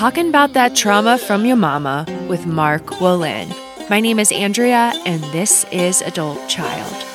talking about that trauma from your mama with Mark Wolynn. My name is Andrea, and this is Adult Child.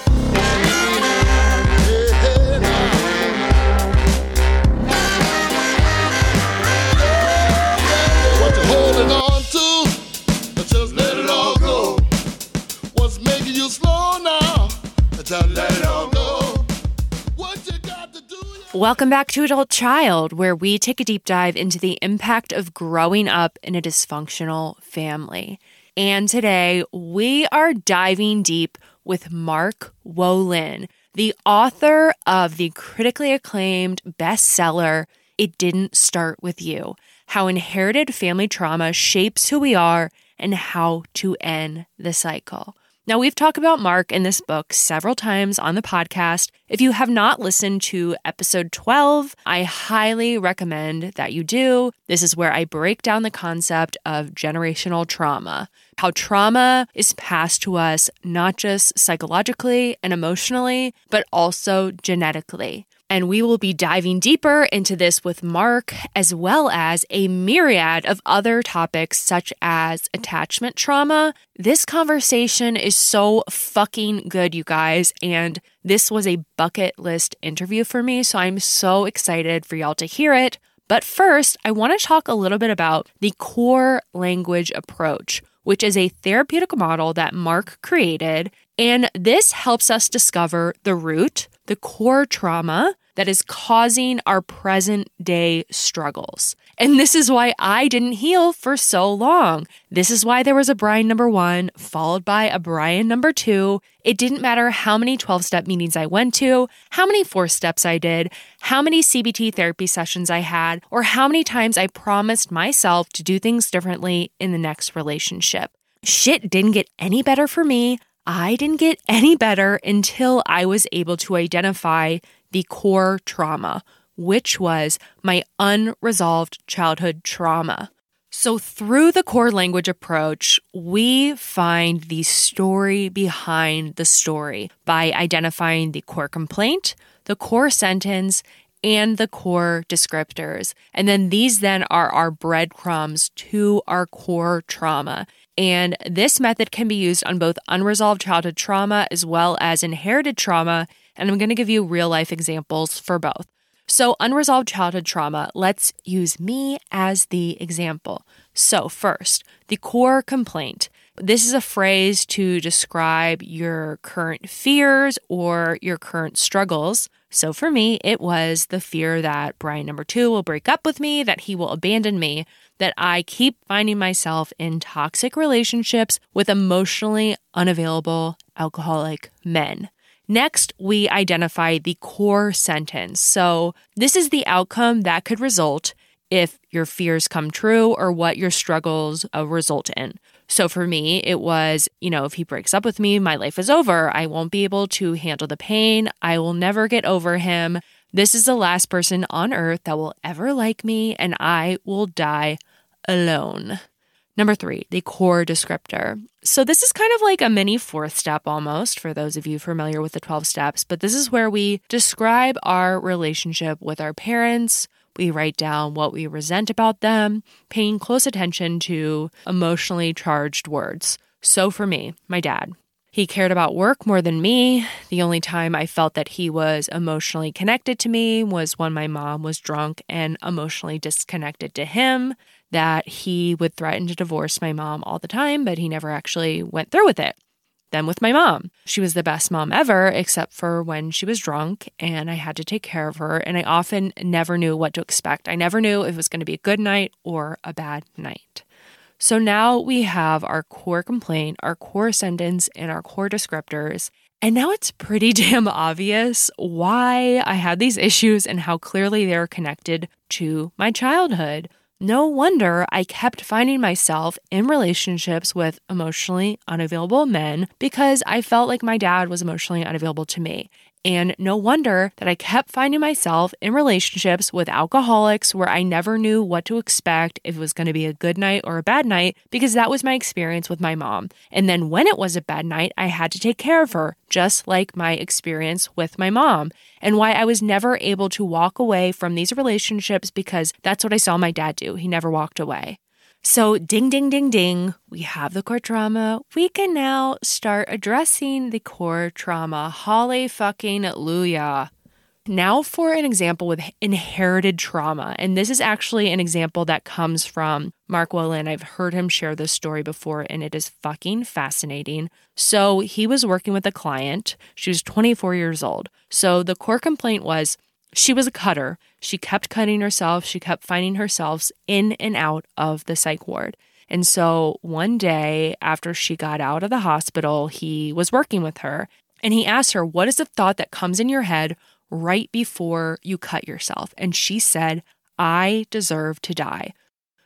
Welcome back to Adult Child, where we take a deep dive into the impact of growing up in a dysfunctional family. And today we are diving deep with Mark Wolynn, the author of the critically acclaimed bestseller, It Didn't Start With You How Inherited Family Trauma Shapes Who We Are and How to End the Cycle. Now, we've talked about Mark in this book several times on the podcast. If you have not listened to episode 12, I highly recommend that you do. This is where I break down the concept of generational trauma, how trauma is passed to us not just psychologically and emotionally, but also genetically. And we will be diving deeper into this with Mark, as well as a myriad of other topics such as attachment trauma. This conversation is so fucking good, you guys. And this was a bucket list interview for me. So I'm so excited for y'all to hear it. But first, I want to talk a little bit about the core language approach, which is a therapeutic model that Mark created. And this helps us discover the root, the core trauma that is causing our present day struggles. And this is why I didn't heal for so long. This is why there was a Brian number one, followed by a Brian number two. It didn't matter how many 12 step meetings I went to, how many four steps I did, how many CBT therapy sessions I had, or how many times I promised myself to do things differently in the next relationship. Shit didn't get any better for me. I didn't get any better until I was able to identify the core trauma, which was my unresolved childhood trauma. So, through the core language approach, we find the story behind the story by identifying the core complaint, the core sentence, and the core descriptors. And then these then are our breadcrumbs to our core trauma. And this method can be used on both unresolved childhood trauma as well as inherited trauma. And I'm going to give you real life examples for both. So, unresolved childhood trauma, let's use me as the example. So, first, the core complaint. This is a phrase to describe your current fears or your current struggles. So, for me, it was the fear that Brian number two will break up with me, that he will abandon me, that I keep finding myself in toxic relationships with emotionally unavailable alcoholic men. Next, we identify the core sentence. So, this is the outcome that could result if your fears come true or what your struggles uh, result in. So, for me, it was, you know, if he breaks up with me, my life is over. I won't be able to handle the pain. I will never get over him. This is the last person on earth that will ever like me, and I will die alone. Number three, the core descriptor. So, this is kind of like a mini fourth step almost for those of you familiar with the 12 steps, but this is where we describe our relationship with our parents. We write down what we resent about them, paying close attention to emotionally charged words. So, for me, my dad. He cared about work more than me. The only time I felt that he was emotionally connected to me was when my mom was drunk and emotionally disconnected to him that he would threaten to divorce my mom all the time, but he never actually went through with it. Then with my mom, she was the best mom ever, except for when she was drunk and I had to take care of her. And I often never knew what to expect. I never knew if it was going to be a good night or a bad night. So now we have our core complaint, our core sentence, and our core descriptors. And now it's pretty damn obvious why I had these issues and how clearly they're connected to my childhood. No wonder I kept finding myself in relationships with emotionally unavailable men because I felt like my dad was emotionally unavailable to me. And no wonder that I kept finding myself in relationships with alcoholics where I never knew what to expect if it was going to be a good night or a bad night, because that was my experience with my mom. And then when it was a bad night, I had to take care of her, just like my experience with my mom. And why I was never able to walk away from these relationships because that's what I saw my dad do. He never walked away. So, ding, ding, ding, ding, we have the core trauma. We can now start addressing the core trauma. Holly fucking Luya. Now, for an example with inherited trauma. And this is actually an example that comes from Mark Wolynn. I've heard him share this story before, and it is fucking fascinating. So, he was working with a client. She was 24 years old. So, the core complaint was she was a cutter. She kept cutting herself. She kept finding herself in and out of the psych ward. And so one day after she got out of the hospital, he was working with her and he asked her, What is the thought that comes in your head right before you cut yourself? And she said, I deserve to die.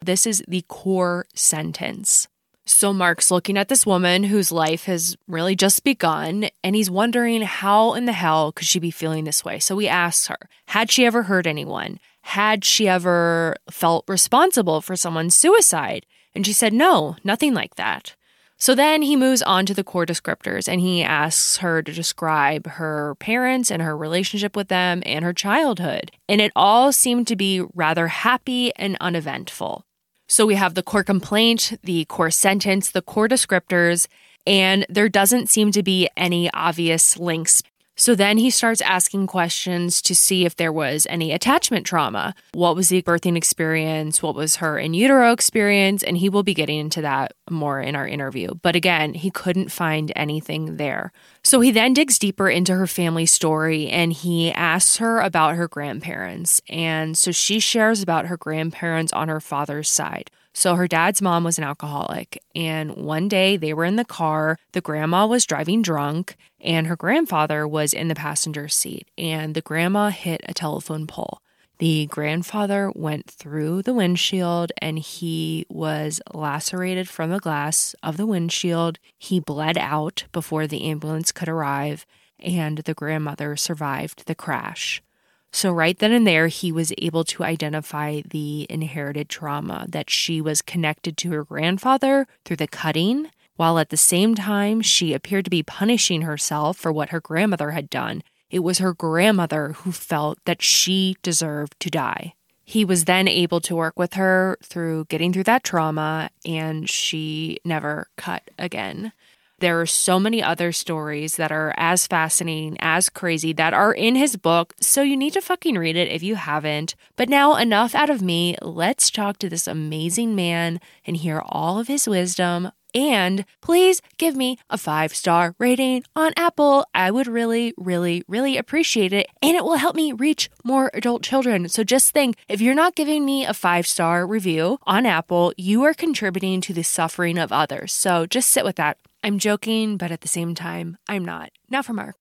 This is the core sentence. So Mark's looking at this woman whose life has really just begun, and he's wondering how in the hell could she be feeling this way. So he asks her, had she ever hurt anyone? Had she ever felt responsible for someone's suicide? And she said, no, nothing like that. So then he moves on to the core descriptors and he asks her to describe her parents and her relationship with them and her childhood. And it all seemed to be rather happy and uneventful. So we have the core complaint, the core sentence, the core descriptors, and there doesn't seem to be any obvious links so then he starts asking questions to see if there was any attachment trauma. What was the birthing experience? What was her in utero experience? And he will be getting into that more in our interview. But again, he couldn't find anything there. So he then digs deeper into her family story and he asks her about her grandparents. And so she shares about her grandparents on her father's side. So her dad's mom was an alcoholic. And one day they were in the car. The grandma was driving drunk, and her grandfather was in the passenger seat. And the grandma hit a telephone pole. The grandfather went through the windshield and he was lacerated from the glass of the windshield. He bled out before the ambulance could arrive, and the grandmother survived the crash. So, right then and there, he was able to identify the inherited trauma that she was connected to her grandfather through the cutting, while at the same time, she appeared to be punishing herself for what her grandmother had done. It was her grandmother who felt that she deserved to die. He was then able to work with her through getting through that trauma, and she never cut again. There are so many other stories that are as fascinating, as crazy, that are in his book. So you need to fucking read it if you haven't. But now, enough out of me. Let's talk to this amazing man and hear all of his wisdom. And please give me a five star rating on Apple. I would really, really, really appreciate it. And it will help me reach more adult children. So just think if you're not giving me a five star review on Apple, you are contributing to the suffering of others. So just sit with that. I'm joking, but at the same time, I'm not. Now for Mark.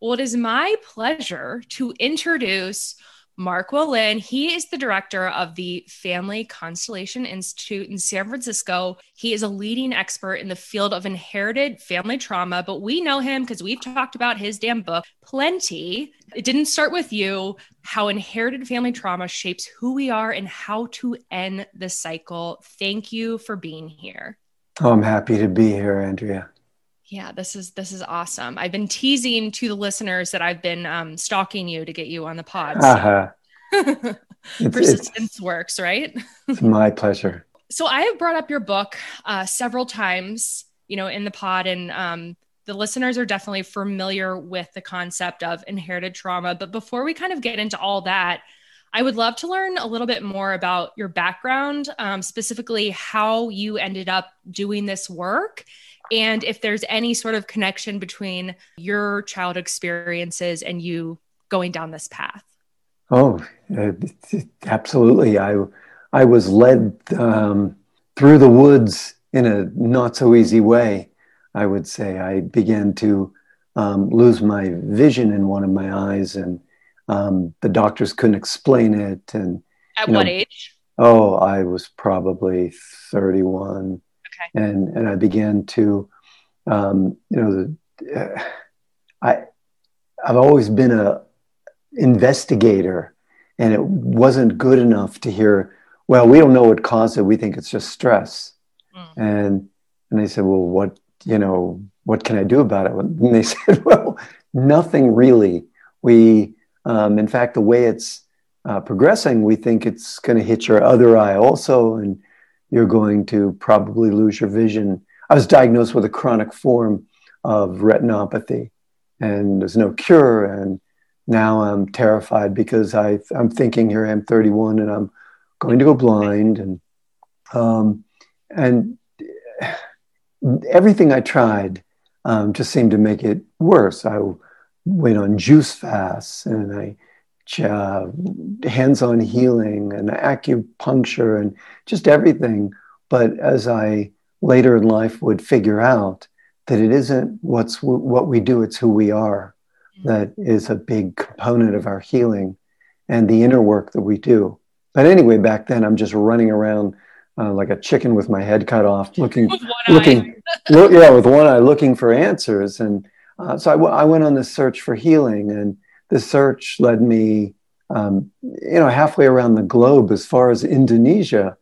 Well, it is my pleasure to introduce Mark Wolynn. He is the director of the Family Constellation Institute in San Francisco. He is a leading expert in the field of inherited family trauma, but we know him because we've talked about his damn book plenty. It didn't start with you, how inherited family trauma shapes who we are and how to end the cycle. Thank you for being here. Oh, I'm happy to be here, Andrea. Yeah, this is this is awesome. I've been teasing to the listeners that I've been um, stalking you to get you on the pod. Uh-huh. Persistence it's, works, right? it's my pleasure. So I have brought up your book uh, several times, you know, in the pod, and um, the listeners are definitely familiar with the concept of inherited trauma. But before we kind of get into all that, I would love to learn a little bit more about your background, um, specifically how you ended up doing this work and if there's any sort of connection between your child experiences and you going down this path? Oh, uh, absolutely. I, I was led um, through the woods in a not so easy way, I would say. I began to um, lose my vision in one of my eyes, and um, the doctors couldn't explain it. And at what know, age? Oh, I was probably 31. Okay. And, and I began to, um, you know, the, uh, I, I've always been a investigator and it wasn't good enough to hear, well, we don't know what caused it. We think it's just stress. Mm. And, and they said, well, what, you know, what can I do about it? And they said, well, nothing really. We, um, in fact, the way it's uh, progressing, we think it's going to hit your other eye also, and you're going to probably lose your vision. I was diagnosed with a chronic form of retinopathy, and there's no cure. And now I'm terrified because I, I'm thinking here I'm 31 and I'm going to go blind, and um, and everything I tried um, just seemed to make it worse. I went on juice fasts and I uh, hands-on healing and acupuncture and just everything. But as I later in life would figure out that it isn't what's what we do; it's who we are. Mm-hmm. That is a big component of our healing and the inner work that we do. But anyway, back then I'm just running around uh, like a chicken with my head cut off, looking, looking, look, yeah, with one eye, looking for answers. And uh, so I, w- I went on this search for healing, and the search led me, um, you know, halfway around the globe as far as Indonesia,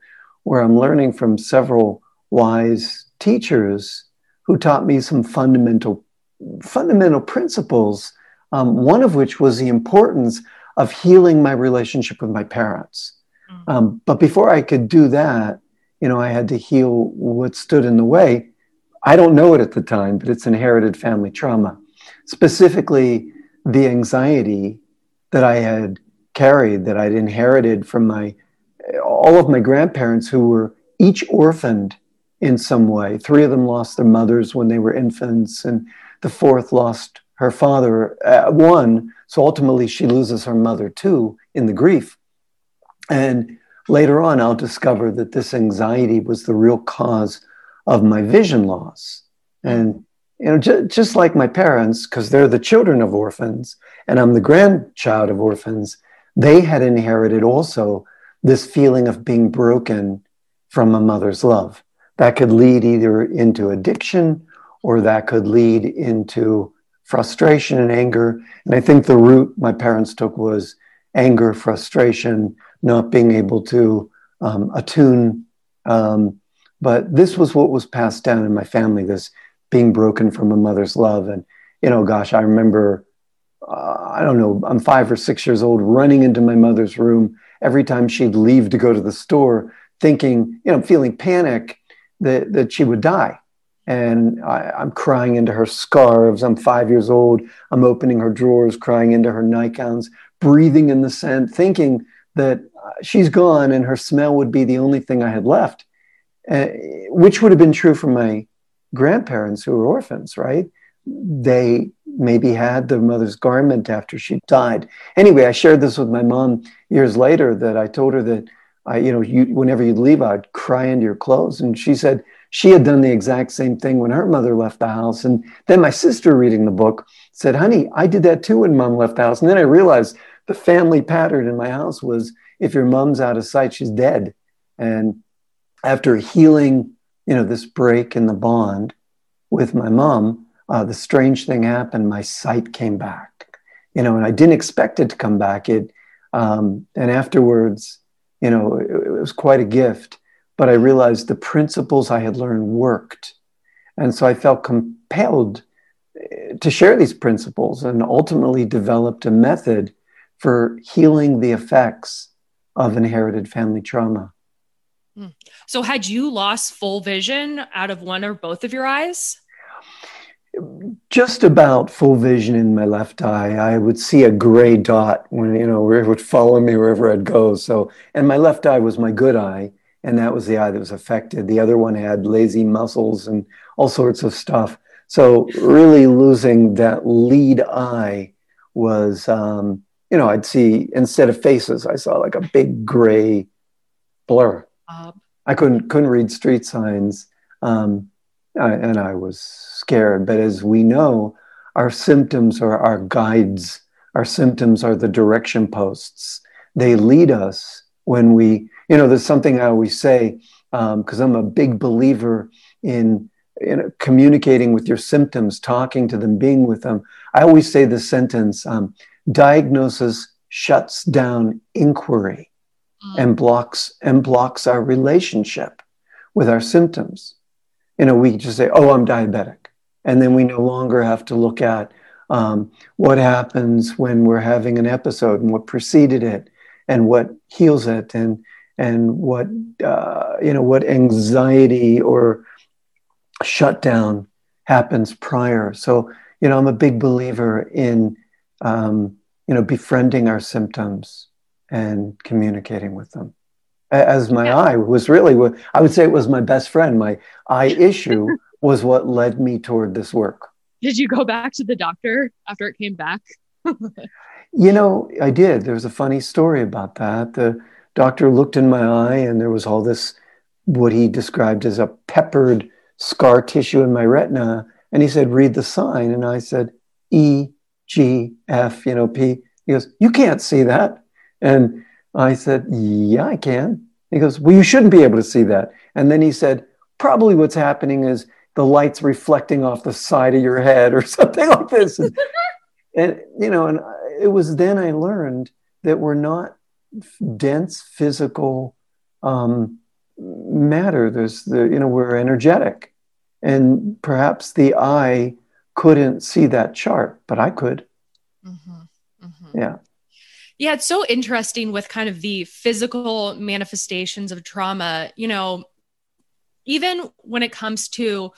where I'm learning from several wise teachers who taught me some fundamental fundamental principles. Um, one of which was the importance of healing my relationship with my parents. Mm. Um, but before I could do that, you know, I had to heal what stood in the way. I don't know it at the time, but it's inherited family trauma, specifically the anxiety that I had carried, that I'd inherited from my all of my grandparents who were each orphaned in some way. Three of them lost their mothers when they were infants, and the fourth lost her father, uh, one. So ultimately, she loses her mother too in the grief. And later on, I'll discover that this anxiety was the real cause of my vision loss. And you know, j- just like my parents, because they're the children of orphans, and I'm the grandchild of orphans, they had inherited also this feeling of being broken from a mother's love. That could lead either into addiction or that could lead into frustration and anger. And I think the route my parents took was anger, frustration, not being able to um, attune. Um, but this was what was passed down in my family this being broken from a mother's love. And, you know, gosh, I remember, uh, I don't know, I'm five or six years old running into my mother's room every time she'd leave to go to the store, thinking, you know, feeling panic that, that she would die. And I, I'm crying into her scarves. I'm five years old. I'm opening her drawers, crying into her nightgowns, breathing in the scent, thinking that uh, she's gone and her smell would be the only thing I had left, uh, which would have been true for my grandparents who were orphans, right? They maybe had their mother's garment after she died. Anyway, I shared this with my mom years later that I told her that I, you know, you, whenever you'd leave, I'd cry into your clothes. And she said she had done the exact same thing when her mother left the house. And then my sister reading the book said, honey, I did that too when mom left the house. And then I realized the family pattern in my house was if your mom's out of sight, she's dead. And after healing you know, this break in the bond with my mom, uh, the strange thing happened. My sight came back, you know, and I didn't expect it to come back. It, um, and afterwards, you know, it, it was quite a gift. But I realized the principles I had learned worked, and so I felt compelled eh, to share these principles, and ultimately developed a method for healing the effects of inherited family trauma. Hmm. So, had you lost full vision out of one or both of your eyes? Just about full vision in my left eye. I would see a gray dot when, you know, it would follow me wherever I'd go. So, and my left eye was my good eye, and that was the eye that was affected. The other one had lazy muscles and all sorts of stuff. So, really losing that lead eye was, um, you know, I'd see instead of faces, I saw like a big gray blur. I couldn't couldn't read street signs, um, I, and I was scared. But as we know, our symptoms are our guides. Our symptoms are the direction posts. They lead us when we, you know, there's something I always say because um, I'm a big believer in you know, communicating with your symptoms, talking to them, being with them. I always say the sentence um, diagnosis shuts down inquiry mm. and blocks and blocks our relationship with our symptoms. You know, we just say, "Oh, I'm diabetic," and then we no longer have to look at um, what happens when we're having an episode and what preceded it and what heals it and and what uh, you know what anxiety or shutdown happens prior. So, you know, I'm a big believer in, um, you know, befriending our symptoms and communicating with them. As my yeah. eye was really, I would say it was my best friend. My eye issue was what led me toward this work. Did you go back to the doctor after it came back? you know, I did. There was a funny story about that. The doctor looked in my eye and there was all this, what he described as a peppered scar tissue in my retina. And he said, read the sign. And I said, E, G, F, you know, P. He goes, you can't see that. And I said, yeah, I can. He goes, well, you shouldn't be able to see that. And then he said, probably what's happening is the light's reflecting off the side of your head or something like this. and, and, you know, and it was then I learned that we're not dense physical um, matter. There's the, you know, we're energetic. And perhaps the eye couldn't see that chart, but I could. Mm-hmm. Mm-hmm. Yeah. Yeah, it's so interesting with kind of the physical manifestations of trauma. You know, even when it comes to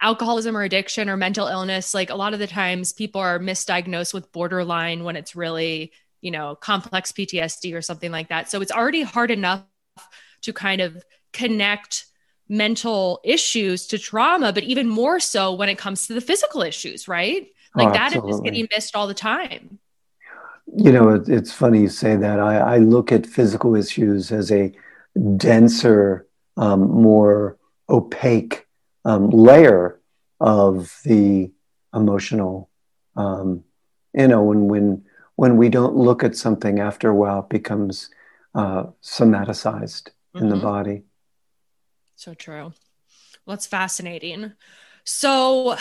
alcoholism or addiction or mental illness, like a lot of the times people are misdiagnosed with borderline when it's really, you know, complex PTSD or something like that. So it's already hard enough to kind of connect mental issues to trauma, but even more so when it comes to the physical issues, right? Like oh, that is oh, just getting missed all the time. You know, it's funny you say that. I, I look at physical issues as a denser, um, more opaque um, layer of the emotional. Um, you know, when when when we don't look at something after a while, it becomes uh, somaticized mm-hmm. in the mm-hmm. body. So true. Well, that's fascinating. So,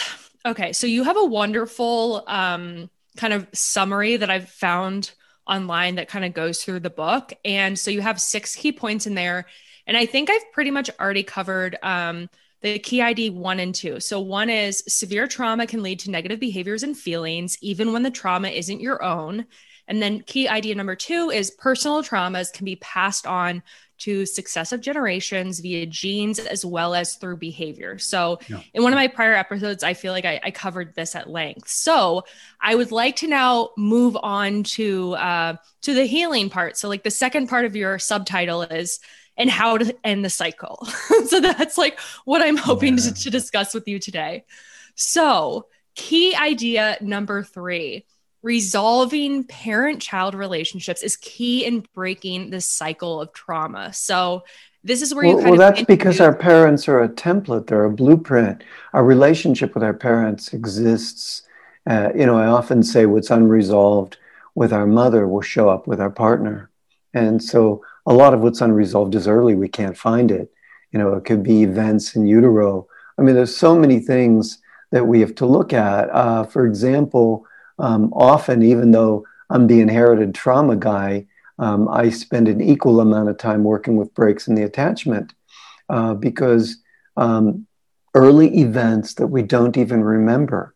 okay, so you have a wonderful um, kind of summary that I've found online that kind of goes through the book. And so you have six key points in there. And I think I've pretty much already covered um, the key ID one and two. So, one is severe trauma can lead to negative behaviors and feelings, even when the trauma isn't your own. And then key idea number two is personal traumas can be passed on to successive generations via genes as well as through behavior. So, yeah. in one of my prior episodes, I feel like I, I, covered this at length. So, I would like to now move on to uh, to the healing part. So, like the second part of your subtitle is and how to end the cycle. so that's like what I'm hoping yeah. to, to discuss with you today. So, key idea number three resolving parent child relationships is key in breaking the cycle of trauma. So, this is where you well, well that's because our parents are a template, they're a blueprint. Our relationship with our parents exists. Uh, you know, I often say what's unresolved with our mother will show up with our partner. And so, a lot of what's unresolved is early, we can't find it. You know, it could be events in utero. I mean, there's so many things that we have to look at. Uh, for example, um, often, even though I'm the inherited trauma guy, um, I spend an equal amount of time working with breaks in the attachment uh, because um, early events that we don't even remember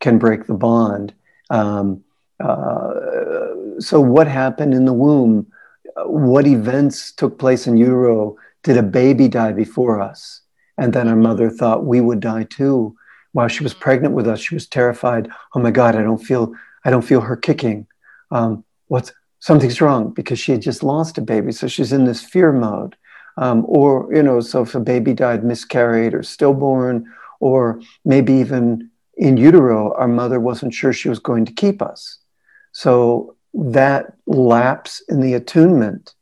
can break the bond. Um, uh, so, what happened in the womb? What events took place in utero? Did a baby die before us? And then our mother thought we would die too while she was pregnant with us, she was terrified. Oh my God, I don't feel, I don't feel her kicking. Um, what's something's wrong because she had just lost a baby, so she's in this fear mode. Um, or you know, so if a baby died miscarried or stillborn, or maybe even in utero, our mother wasn't sure she was going to keep us. So that lapse in the attunement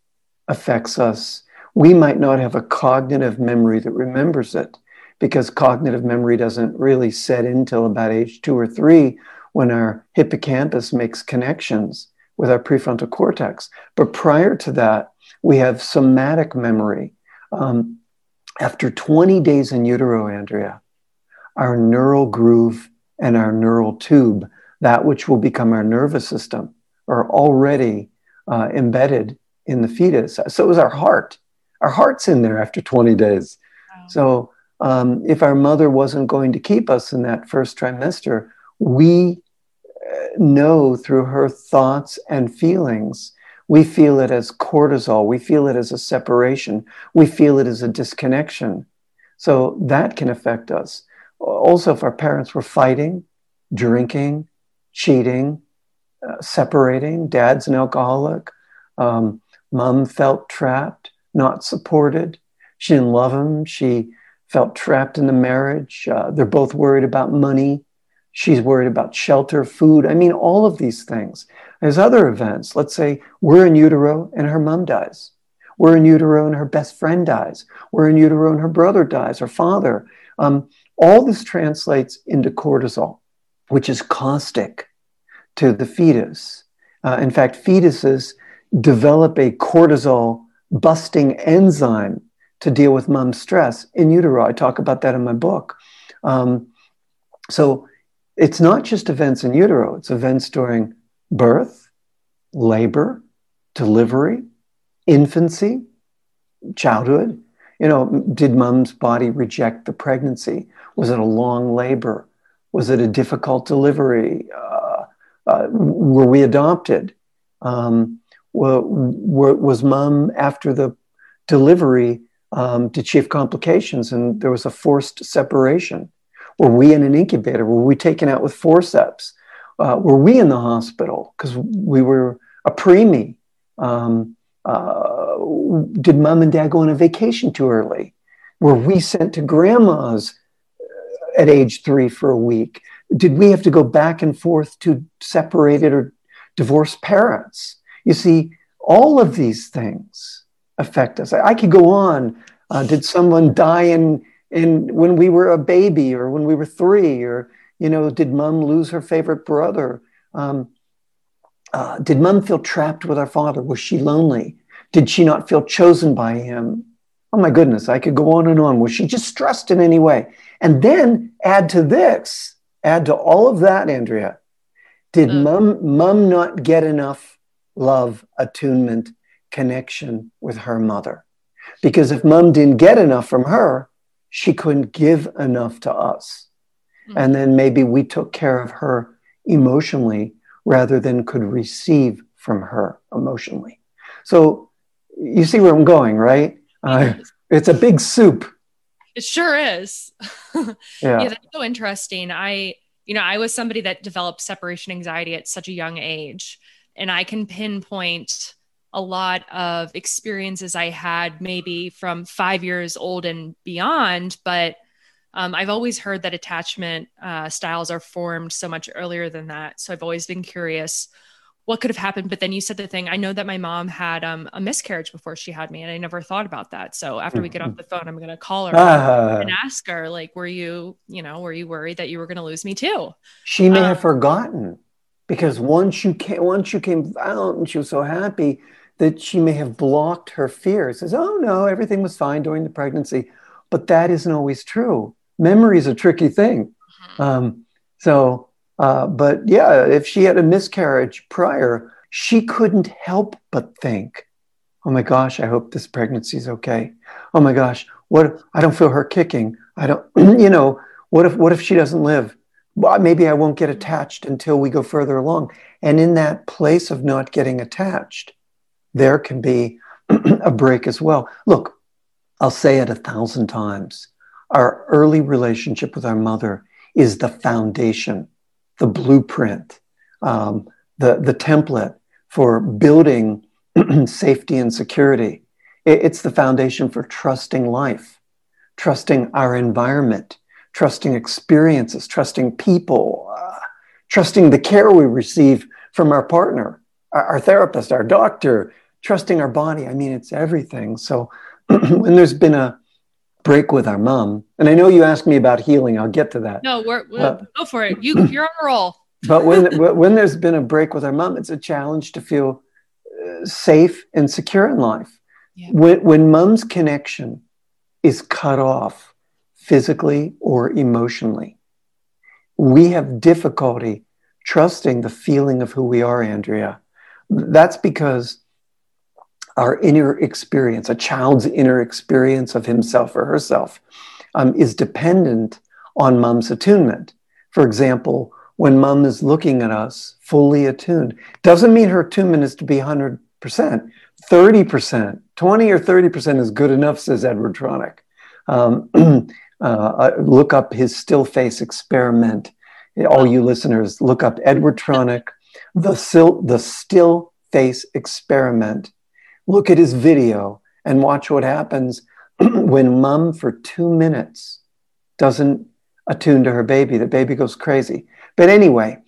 affects us. We might not have a cognitive memory that remembers it because cognitive memory doesn't really set in till about age two or three when our hippocampus makes connections with our prefrontal cortex. But prior to that, we have somatic memory. Um, after 20 days in utero, Andrea, our neural groove and our neural tube, that which will become our nervous system, are already uh, embedded in the fetus. So is our heart. Our heart's in there after 20 days. Wow. So um, if our mother wasn't going to keep us in that first trimester, we uh, know through her thoughts and feelings. We feel it as cortisol. We feel it as a separation. We feel it as a disconnection. So that can affect us. Also, if our parents were fighting, drinking, cheating, uh, separating, dad's an alcoholic, um, mom felt trapped, not supported. She didn't love him. She felt trapped in the marriage. Uh, they're both worried about money. She's worried about shelter, food. I mean, all of these things. There's other events. Let's say we're in utero and her mom dies. We're in utero and her best friend dies. We're in utero and her brother dies, her father. Um, all this translates into cortisol, which is caustic to the fetus. Uh, in fact, fetuses develop a cortisol busting enzyme to deal with mom's stress in utero. I talk about that in my book. Um, so it's not just events in utero, it's events during birth, labor, delivery, infancy, childhood. You know, did mom's body reject the pregnancy? Was it a long labor? Was it a difficult delivery? Uh, uh, were we adopted? Um, were, were, was mom after the delivery um, she have complications and there was a forced separation? Were we in an incubator? Were we taken out with forceps? Uh, were we in the hospital because we were a preemie? Um, uh, did mom and dad go on a vacation too early? Were we sent to grandma's uh, at age three for a week? Did we have to go back and forth to separated or divorced parents? You see, all of these things affect us. I, could go on. Uh, did someone die in in when we were a baby or when we were three or you know did mom lose her favorite brother um, uh, did mom feel trapped with our father was she lonely did she not feel chosen by him oh my goodness i could go on and on was she just stressed in any way and then add to this add to all of that andrea did mm. mom mom not get enough love attunement connection with her mother. Because if mom didn't get enough from her, she couldn't give enough to us. Mm-hmm. And then maybe we took care of her emotionally rather than could receive from her emotionally. So you see where I'm going, right? Uh, it's a big soup. It sure is. yeah. yeah, that's so interesting. I, you know, I was somebody that developed separation anxiety at such a young age, and I can pinpoint a lot of experiences I had maybe from five years old and beyond, but um, I've always heard that attachment uh, styles are formed so much earlier than that. So I've always been curious what could have happened. But then you said the thing, I know that my mom had um, a miscarriage before she had me, and I never thought about that. So after we get off mm-hmm. the phone, I'm going to call her uh, and ask her, like, were you, you know, were you worried that you were going to lose me too? She may um, have forgotten because once you came, once you came out and she was so happy, that she may have blocked her fears. Says, oh no, everything was fine during the pregnancy. But that isn't always true. Memory is a tricky thing. Mm-hmm. Um, so, uh, but yeah, if she had a miscarriage prior, she couldn't help but think, oh my gosh, I hope this pregnancy is okay. Oh my gosh, what I don't feel her kicking. I don't, you know, what if what if she doesn't live? Well, maybe I won't get attached until we go further along. And in that place of not getting attached, there can be a break as well. Look, I'll say it a thousand times. Our early relationship with our mother is the foundation, the blueprint, um, the, the template for building safety and security. It's the foundation for trusting life, trusting our environment, trusting experiences, trusting people, uh, trusting the care we receive from our partner, our, our therapist, our doctor, trusting our body. I mean, it's everything. So when there's been a break with our mom, and I know you asked me about healing, I'll get to that. No, we're, we're uh, go for it. You, you're on a roll. but when when there's been a break with our mom, it's a challenge to feel uh, safe and secure in life. Yeah. When when mom's connection is cut off physically or emotionally, we have difficulty trusting the feeling of who we are, Andrea. That's because our inner experience, a child's inner experience of himself or herself, um, is dependent on mom's attunement. For example, when mom is looking at us fully attuned, doesn't mean her attunement is to be 100%. 30%, 20 or 30% is good enough, says Edward Tronick. Um, uh, uh, look up his still face experiment. All you listeners, look up Edward Tronick, the, still, the still face experiment look at his video and watch what happens when mom for two minutes doesn't attune to her baby. The baby goes crazy. But anyway,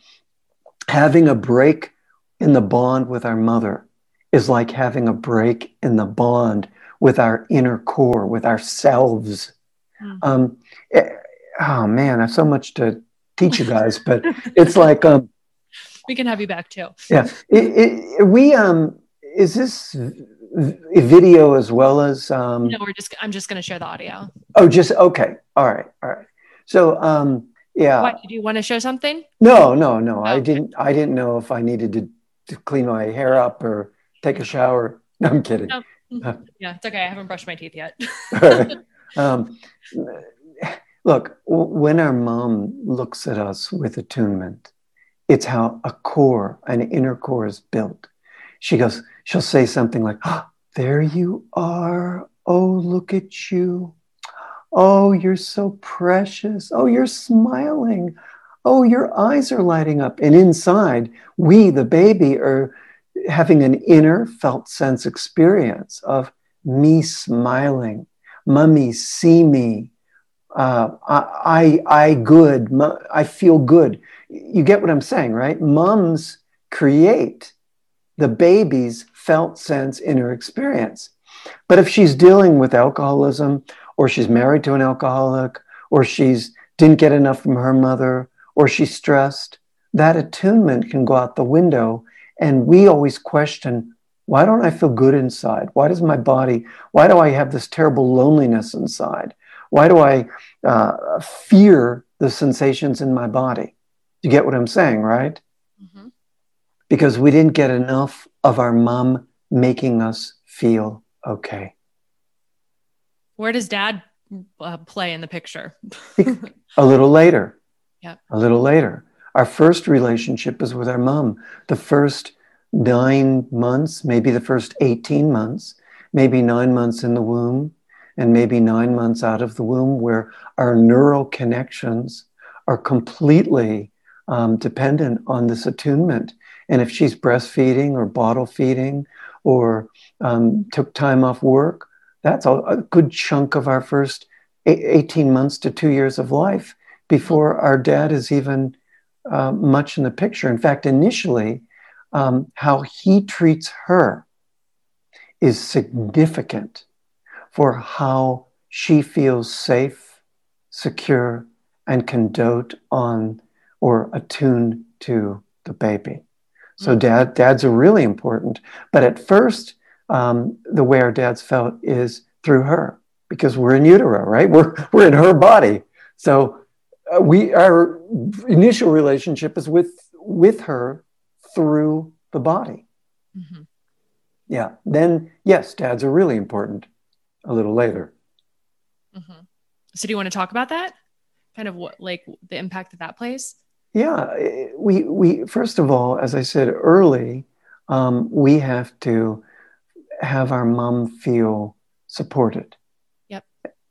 having a break in the bond with our mother is like having a break in the bond with our inner core, with ourselves. Mm. Um, it, eh, oh man, I have so much to teach you guys, but it's like um, we can have you back too. Yeah, it, it, we um, is this video as well as um no we're just i'm just going to share the audio. Oh just okay. All right all right. So um yeah. What do you want to show something? No no no. Oh, i didn't i didn't know if i needed to, to clean my hair up or take a shower. No i'm kidding. No. yeah it's okay. I haven't brushed my teeth yet. Um, look when our mom looks at us with attunement it's how a core an inner core is built. She goes, she'll say something like, oh, There you are. Oh, look at you. Oh, you're so precious. Oh, you're smiling. Oh, your eyes are lighting up. And inside, we, the baby, are having an inner felt sense experience of me smiling. Mummy, see me. Uh, I, I, I good. I feel good. You get what I'm saying, right? Mums create the baby's felt sense in her experience. But if she's dealing with alcoholism, or she's married to an alcoholic, or she's didn't get enough from her mother, or she's stressed, that attunement can go out the window. And we always question, why don't I feel good inside? Why does my body, why do I have this terrible loneliness inside? Why do I uh, fear the sensations in my body? You get what I'm saying, right? Because we didn't get enough of our mom making us feel okay. Where does dad uh, play in the picture? a little later. Yeah. A little later. Our first relationship is with our mom. The first nine months, maybe the first 18 months, maybe nine months in the womb, and maybe nine months out of the womb, where our neural connections are completely um, dependent on this attunement and if she's breastfeeding or bottle feeding or um, took time off work, that's a, a, good chunk of our first 18 months to two years of life before our dad is even uh, much in the picture. In fact, initially, um, how he treats her is significant for how she feels safe, secure, and can dote on or attune to the baby. So dad, dads are really important. But at first, um, the way our dads felt is through her because we're in utero, right? We're we're in her body. So uh, we our initial relationship is with with her through the body. Mm-hmm. Yeah. Then yes, dads are really important. A little later. Mm-hmm. So do you want to talk about that? Kind of what like the impact that that plays? Yeah, we we first of all, as I said early, um, we have to have our mom feel supported. Yep.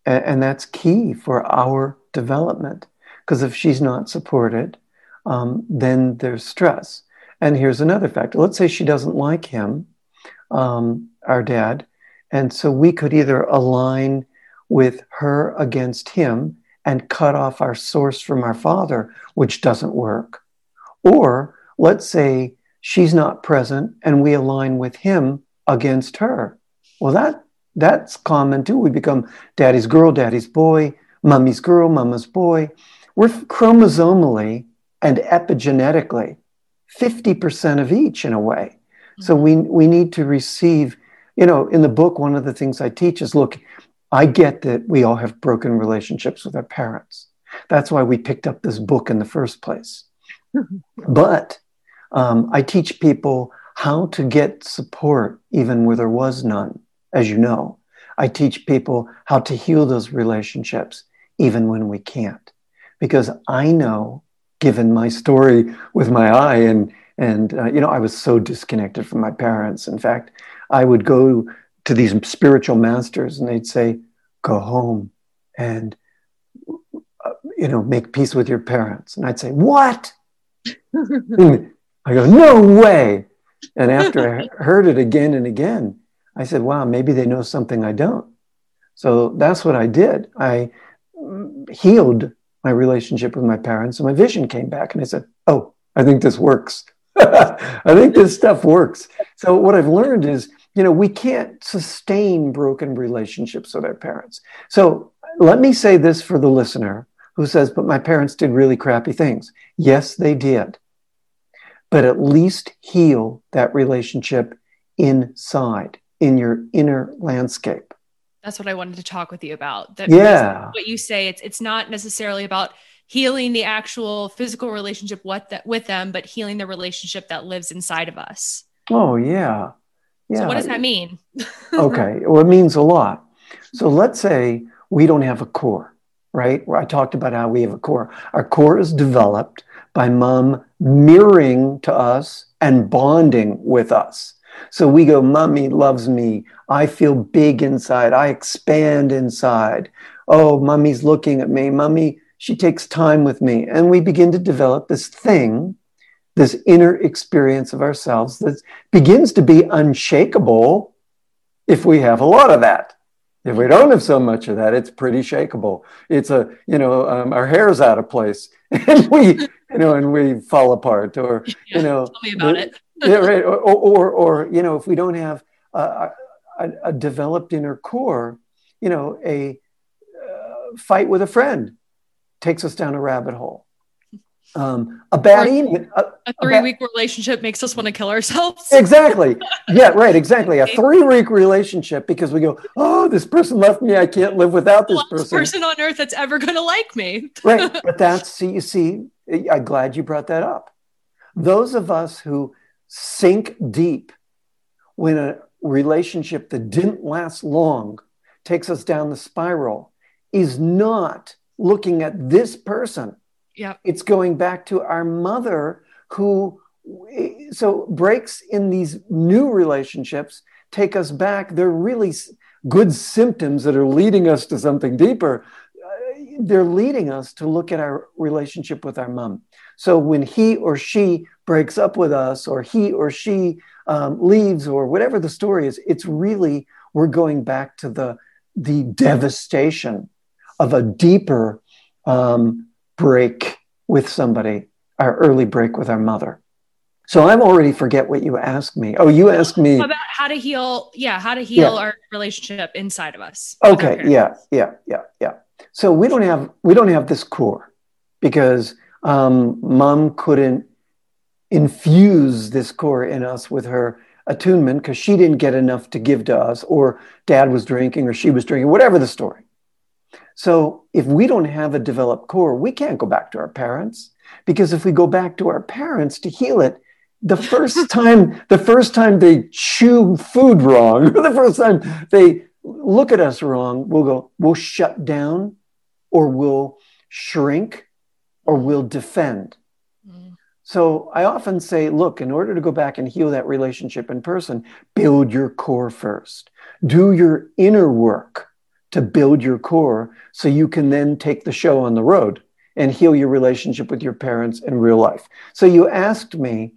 And, and that's key for our development. Because if she's not supported, um, then there's stress. And here's another factor. Let's say she doesn't like him, um, our dad, and so we could either align with her against him and cut off our source from our father, which doesn't work. Or let's say she's not present and we align with him against her. Well, that that's common too. We become daddy's girl, daddy's boy, mummy's girl, mama's boy. We're chromosomally and epigenetically 50% of each in a way. So mm-hmm. we we need to receive, you know, in the book, one of the things I teach is look, I get that we all have broken relationships with our parents. That's why we picked up this book in the first place. but um, I teach people how to get support even where there was none, as you know. I teach people how to heal those relationships even when we can't. Because I know, given my story with my eye, and, and uh, you know, I was so disconnected from my parents. In fact, I would go to these spiritual masters and they'd say, go home and, uh, you know, make peace with your parents. And I'd say, what? I go, no way. And after I heard it again and again, I said, wow, maybe they know something I don't. So that's what I did. I healed my relationship with my parents, and my vision came back. And I said, oh, I think this works. I think this stuff works. So what I've learned is, you know, we can't sustain broken relationships with our parents. So let me say this for the listener who says, but my parents did really crappy things. Yes, they did but at least heal that relationship inside in your inner landscape. That's what I wanted to talk with you about. That yeah. What you say, it's it's not necessarily about healing the actual physical relationship with that with them, but healing the relationship that lives inside of us. Oh yeah. Yeah. So what does that mean? okay. Well, it means a lot. So let's say we don't have a core, right? Where I talked about how we have a core. Our core is developed by mom mirroring to us and bonding with us. So we go, Mommy loves me. I feel big inside. I expand inside. Oh, Mommy's looking at me. Mommy, she takes time with me. And we begin to develop this thing, this inner experience of ourselves that begins to be unshakable if we have a lot of that. If we don't have so much of that, it's pretty shakable. It's a, you know, um, our hair's out of place and we, you know, and we fall apart or, yeah, you know, tell me about it. yeah, right. Or, or, or, you know, if we don't have a, a, a developed inner core, you know, a uh, fight with a friend takes us down a rabbit hole. Um, a bad email, a, a three a week relationship makes us want to kill ourselves. exactly. Yeah, right. Exactly. A three week relationship because we go, oh, this person left me. I can't live without this person. person on earth that's ever going to like me. right. But that's, see, you see, I'm glad you brought that up. Those of us who sink deep when a relationship that didn't last long takes us down the spiral is not looking at this person yeah. It's going back to our mother who so breaks in these new relationships take us back. They're really good symptoms that are leading us to something deeper. Uh, they're leading us to look at our relationship with our mom. So when he or she breaks up with us, or he or she um, leaves, or whatever the story is, it's really we're going back to the the devastation of a deeper um, break with somebody, our early break with our mother. So I'm already forget what you asked me. Oh, you asked me about how to heal. Yeah, how to heal yeah. our relationship inside of us. Okay. Yeah. Yeah. Yeah. Yeah. So we don't have we don't have this core because um, mom couldn't infuse this core in us with her attunement because she didn't get enough to give to us, or dad was drinking, or she was drinking, whatever the story. So if we don't have a developed core, we can't go back to our parents because if we go back to our parents to heal it, the first time the first time they chew food wrong, or the first time they look at us wrong, we'll go, we'll shut down or we'll shrink or we'll defend. Mm. So I often say, look, in order to go back and heal that relationship in person, build your core first. Do your inner work to build your core so you can then take the show on the road and heal your relationship with your parents in real life. So you asked me,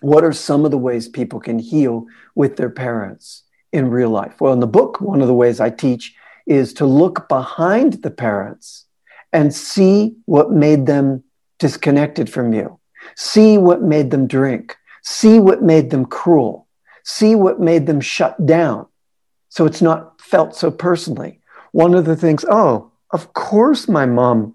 what are some of the ways people can heal with their parents in real life? Well, in the book, one of the ways I teach is to look behind the parents and see what made them disconnected from you, see what made them drink, See what made them cruel. See what made them shut down. So it's not felt so personally. One of the things, oh, of course my mom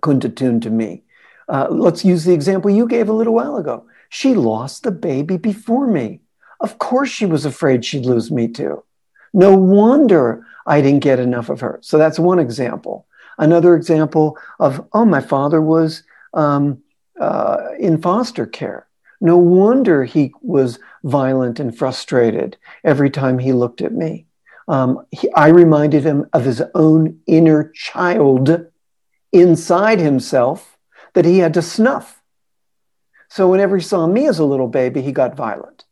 couldn't attune to me. Uh, let's use the example you gave a little while ago. She lost the baby before me. Of course, she was afraid she'd lose me too. No wonder I didn't get enough of her. So that's one example. Another example of, oh, my father was um, uh, in foster care. No wonder he was violent and frustrated every time he looked at me. Um, he, I reminded him of his own inner child inside himself that he had to snuff. So whenever he saw me as a little baby, he got violent.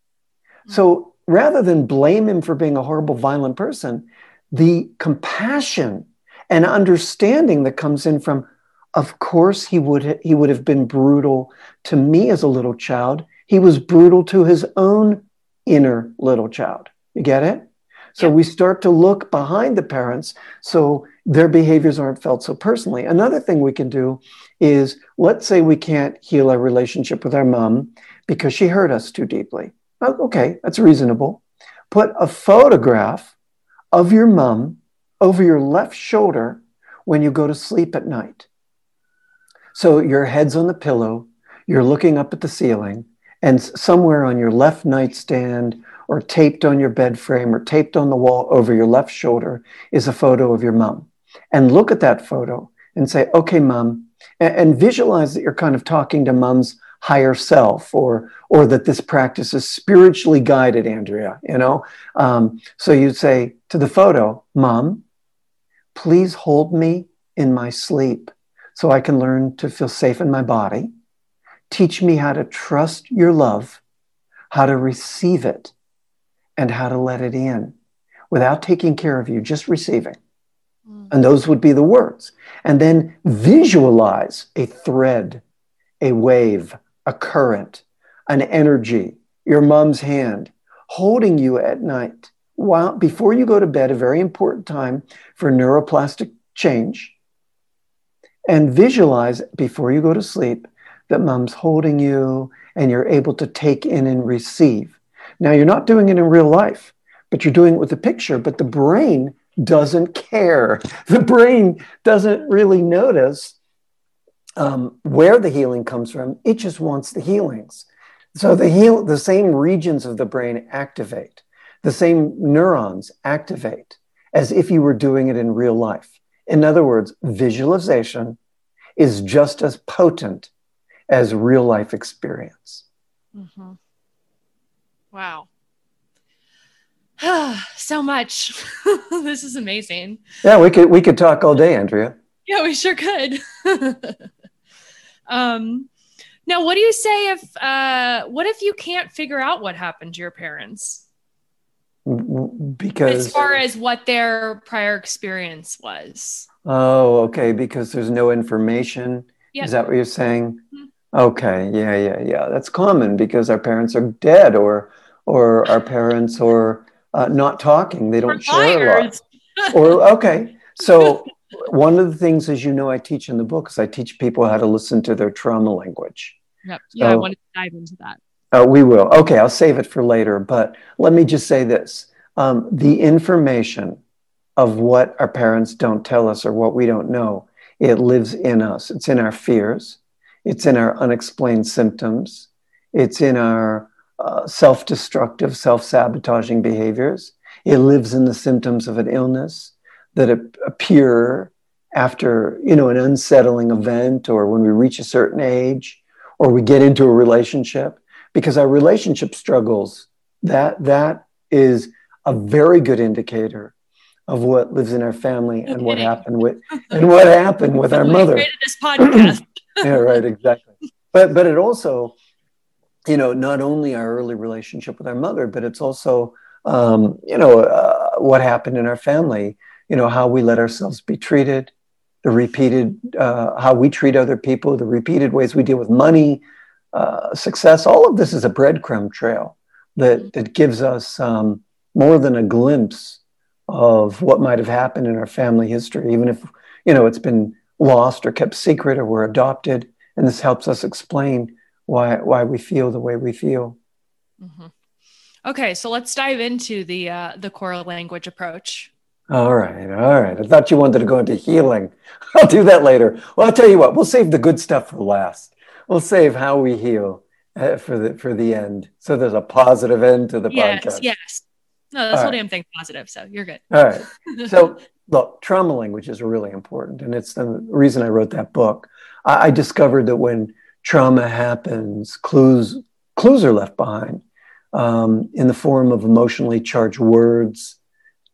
So rather than blame him for being a horrible, violent person, the compassion and understanding that comes in from, of course, he would ha- he would have been brutal to me as a little child. He was brutal to his own inner little child. You get it? So yeah. we start to look behind the parents so their behaviors aren't felt so personally. Another thing we can do is let's say we can't heal our relationship with our mom because she hurt us too deeply. Oh, okay, that's reasonable. Put a photograph of your mom over your left shoulder when you go to sleep at night. So your head's on the pillow, you're looking up at the ceiling, and somewhere on your left nightstand or taped on your bed frame or taped on the wall over your left shoulder is a photo of your mom. And look at that photo and say, okay, mom, and, visualize that you're kind of talking to mom's higher self or or that this practice is spiritually guided andrea you know um, so you'd say to the photo mom please hold me in my sleep so i can learn to feel safe in my body teach me how to trust your love how to receive it and how to let it in without taking care of you just receiving mm. and those would be the words and then visualize a thread a wave a current, an energy, your mom's hand holding you at night while before you go to bed, a very important time for neuroplastic change. And visualize before you go to sleep that mom's holding you and you're able to take in and receive. Now, you're not doing it in real life, but you're doing it with a picture, but the brain doesn't care. The brain doesn't really notice um, where the healing comes from. It just wants the healings. So the heal, the same regions of the brain activate, the same neurons activate as if you were doing it in real life. In other words, visualization is just as potent as real life experience. Mm-hmm. Wow. so much. this is amazing. Yeah, we could we could talk all day, Andrea. Yeah, we sure could. Um, now, what do you say if uh, what if you can't figure out what happened to your parents? Because as far as what their prior experience was. Oh, okay. Because there's no information. Yep. Is that what you're saying? Mm-hmm. Okay. Yeah, yeah, yeah. That's common because our parents are dead, or or our parents or uh, not talking. They don't share a lot. or okay. So one of the things, as you know, I teach in the book is I teach people how to listen to their trauma language. Yep. Yeah, so, I want to dive into that. Uh, we will. Okay, I'll save it for later. But let me just say this um, the information of what our parents don't tell us or what we don't know, it lives in us. It's in our fears, it's in our unexplained symptoms, it's in our uh, self destructive, self sabotaging behaviors. It lives in the symptoms of an illness that appear after you know an unsettling event or when we reach a certain age or we get into a relationship because our relationship struggles that that is a very good indicator of what lives in our family no and kidding. what happened with and what happened with our mother this podcast yeah right exactly but but it also you know not only our early relationship with our mother but it's also um, you know uh, what happened in our family you know how we let ourselves be treated the repeated uh, how we treat other people the repeated ways we deal with money uh, success. All of this is a breadcrumb trail that that gives us um, more than a glimpse of what might have happened in our family history even if you know it's been lost or kept secret or we're adopted and this helps us explain why why we feel the way we feel. Mm-hmm. Okay, so let's dive into the uh, the core language approach. All right, all right. I thought you wanted to go into healing. I'll do that later. Well, I'll tell you what. We'll save the good stuff for last. We'll save how we heal uh, for the for the end. So there's a positive end to the yes, podcast. Yes. No, that's whole right. damn thing positive. So you're good. All right. So look, trauma language is really important, and it's the reason I wrote that book. I, I discovered that when trauma happens, clues clues are left behind um, in the form of emotionally charged words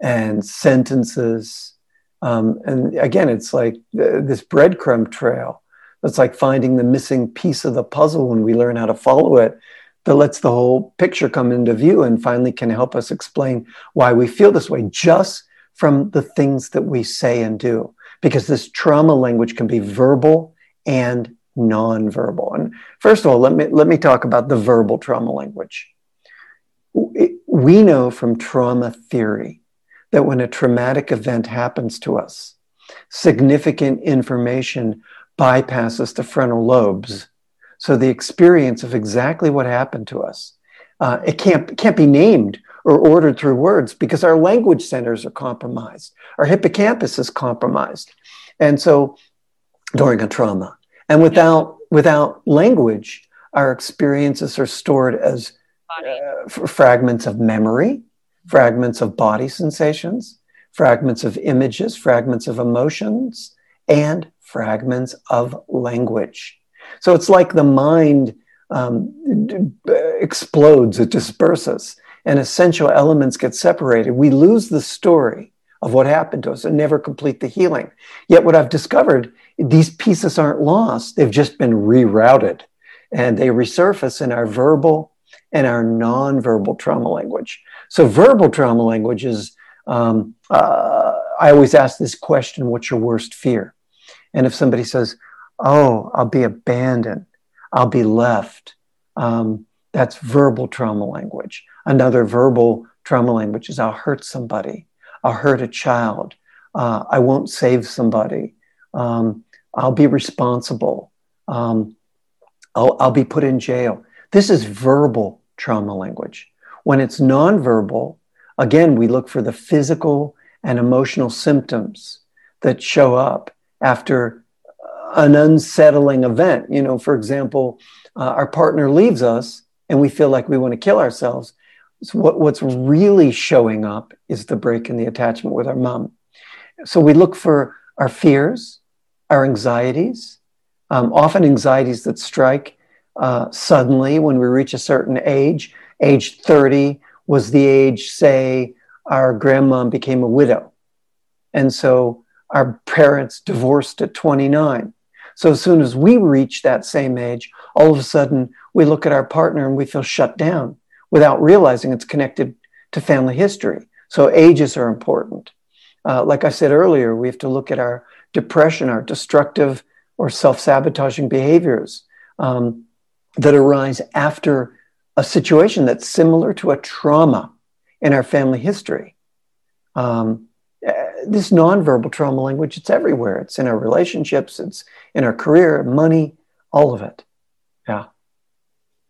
and sentences. Um, and again, it's like this breadcrumb trail. It's like finding the missing piece of the puzzle when we learn how to follow it that lets the whole picture come into view and finally can help us explain why we feel this way just from the things that we say and do. Because this trauma language can be verbal and nonverbal. And first of all, let me, let me talk about the verbal trauma language. We know from trauma theory that when a traumatic event happens to us, significant information bypasses the frontal lobes. So the experience of exactly what happened to us, uh, it can't, can't be named or ordered through words because our language centers are compromised. Our hippocampus is compromised. And so during a trauma, and without, without language, our experiences are stored as uh, fragments of memory, fragments of body sensations, fragments of images, fragments of emotions, and fragments of language. So it's like the mind um, explodes, it disperses, and essential elements get separated. We lose the story of what happened to us and never complete the healing. Yet, what I've discovered, these pieces aren't lost, they've just been rerouted and they resurface in our verbal and our nonverbal trauma language. So, verbal trauma language is um, uh, I always ask this question what's your worst fear? And if somebody says, oh, I'll be abandoned, I'll be left, um, that's verbal trauma language. Another verbal trauma language is I'll hurt somebody, I'll hurt a child, uh, I won't save somebody, um, I'll be responsible, um, I'll, I'll be put in jail. This is verbal trauma language. When it's nonverbal, again, we look for the physical and emotional symptoms that show up after an unsettling event. You know, for example, uh, our partner leaves us and we feel like we want to kill ourselves. So what, what's really showing up is the break in the attachment with our mom. So we look for our fears, our anxieties, um, often anxieties that strike uh, suddenly when we reach a certain age age 30 was the age, say, our grandmom became a widow. And so our parents divorced at 29. So as soon as we reach that same age, all of a sudden we look at our partner and we feel shut down without realizing it's connected to family history. So ages are important. Uh, like I said earlier, we have to look at our depression, our destructive or self sabotaging behaviors um, that arise after a situation that's similar to a trauma in our family history. Um, eh, this nonverbal trauma language, it's everywhere. It's in our relationships, it's in our career, money, all of it. Yeah.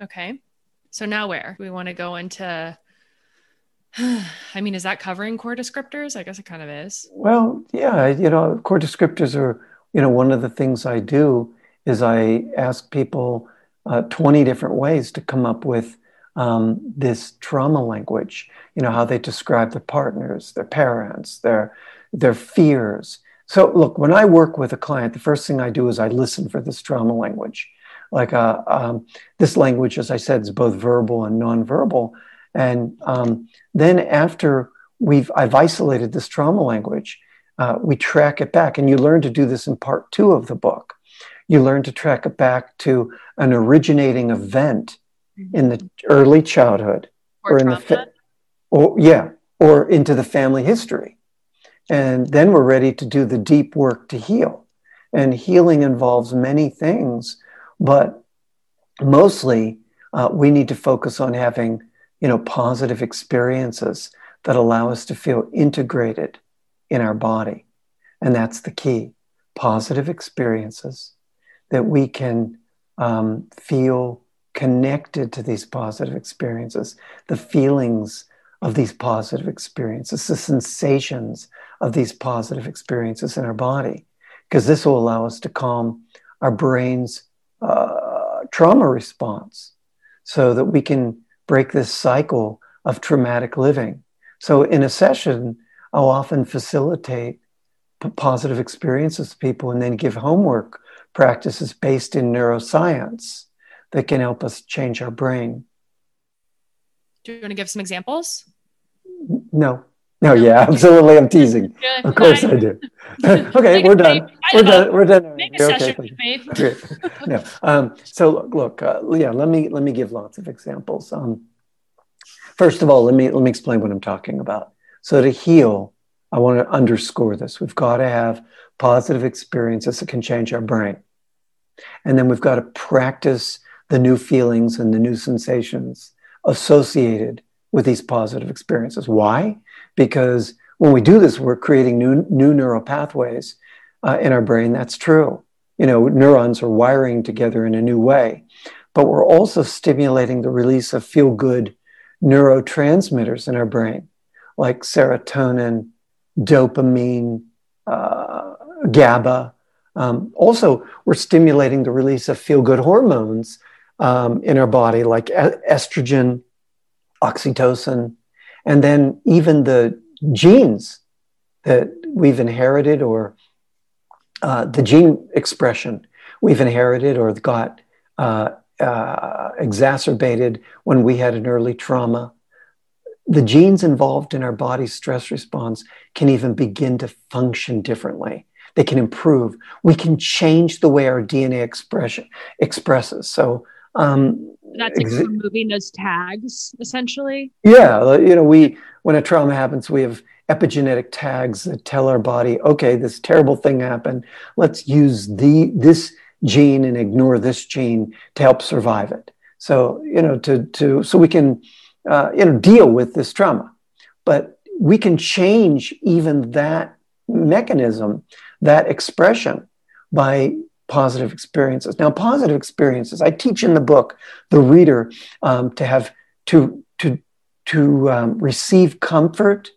Okay. So now where? We want to go into I mean, is that covering core descriptors? I guess it kind of is. Well, yeah, you know, core descriptors are, you know, one of the things I do is I ask people uh, 20 different ways to come up with um, this trauma language, you know, how they describe their partners, their parents, their, their fears. So, look, when I work with a client, the first thing I do is I listen for this trauma language. Like uh, um, this language, as I said, is both verbal and nonverbal. And um, then after we've I've isolated this trauma language, uh, we track it back, and you learn to do this in part two of the book. You learn to track it back to an originating event mm-hmm. in the early childhood or, or in the fa- or yeah or into the family history. And then we're ready to do the deep work to heal. And healing involves many things but mostly uh, we need to focus on having you know positive experiences that allow us to feel integrated in our body. And that's the key positive experiences that we can um, feel connected to these positive experiences, the feelings of these positive experiences, the sensations of these positive experiences in our body, because this will allow us to calm our brain's uh, trauma response so that we can break this cycle of traumatic living. So, in a session, I'll often facilitate p- positive experiences with people and then give homework practices based in neuroscience that can help us change our brain. Do you want to give some examples? No. No, yeah, absolutely. I'm teasing. Of course I do. okay, we're done. We're done. We're done. Make a okay, okay. no. Um, so look, uh, yeah, let me let me give lots of examples. Um, first of all, let me let me explain what I'm talking about. So to heal, I want to underscore this. We've got to have positive experiences that can change our brain. And then we've got to practice the new feelings and the new sensations associated with these positive experiences. Why? Because when we do this, we're creating new, new neural pathways uh, in our brain. That's true. You know, neurons are wiring together in a new way, but we're also stimulating the release of feel good neurotransmitters in our brain, like serotonin, dopamine, uh, GABA. Um, also, we're stimulating the release of feel good hormones um, in our body, like estrogen, oxytocin, and then even the genes that we've inherited or uh, the gene expression we've inherited or got uh, uh, exacerbated when we had an early trauma. The genes involved in our body's stress response can even begin to function differently. They can improve. We can change the way our DNA expression expresses. So um, that's like exa- removing those tags, essentially. Yeah, you know, we when a trauma happens, we have epigenetic tags that tell our body, okay, this terrible thing happened. Let's use the this gene and ignore this gene to help survive it. So you know, to to so we can uh, you know deal with this trauma, but we can change even that mechanism, that expression, by positive experiences. Now, positive experiences, I teach in the book the reader um, to have to to to um, receive comfort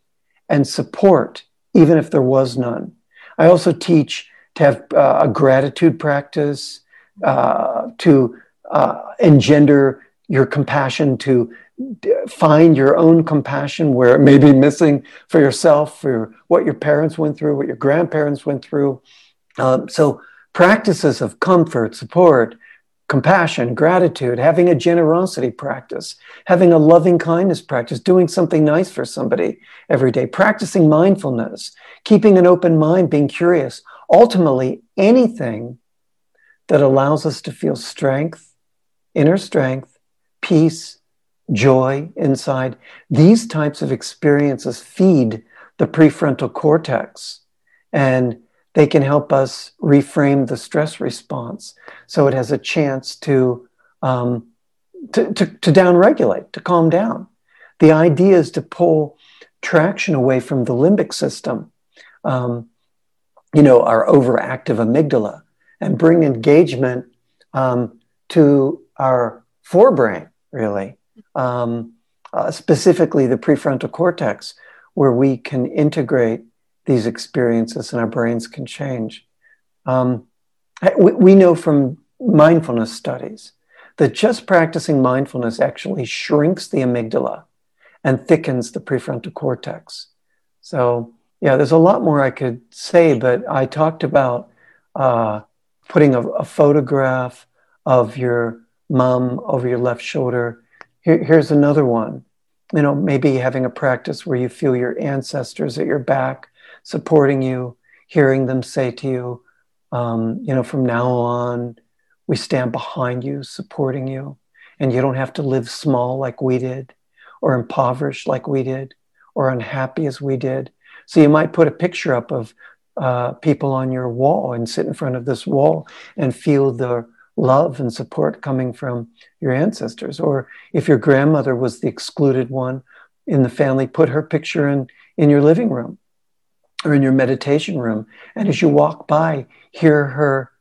and support, even if there was none. I also teach to have uh, a gratitude practice, uh, to uh, engender your compassion, to find your own compassion where it may be missing for yourself, for what your parents went through, what your grandparents went through. Um, so practices of comfort, support, compassion, gratitude, having a generosity practice, having a loving kindness practice, doing something nice for somebody every day, practicing mindfulness, keeping an open mind, being curious. Ultimately, anything that allows us to feel strength, inner strength, peace, joy inside, these types of experiences feed the prefrontal cortex. And they can help us reframe the stress response so it has a chance to, um, to, to, to downregulate, to calm down. The idea is to pull traction away from the limbic system, um, you know, our overactive amygdala, and bring engagement um, to our forebrain, really, um, uh, specifically the prefrontal cortex, where we can integrate these experiences and our brains can change. Um, we, we know from mindfulness studies that just practicing mindfulness actually shrinks the amygdala and thickens the prefrontal cortex. So, yeah, there's a lot more I could say, but I talked about uh, putting a, a, photograph of your mom over your left shoulder. Here, here's another one. You know, maybe having a practice where you feel your ancestors at your back supporting you, hearing them say to you, um, you know, from now on, we stand behind you, supporting you, and you don't have to live small like we did, or impoverished like we did, or unhappy as we did. So you might put a picture up of uh, people on your wall and sit in front of this wall and feel the love and support coming from your ancestors. Or if your grandmother was the excluded one in the family, put her picture in, in your living room or in your meditation room. And as you walk by, hear her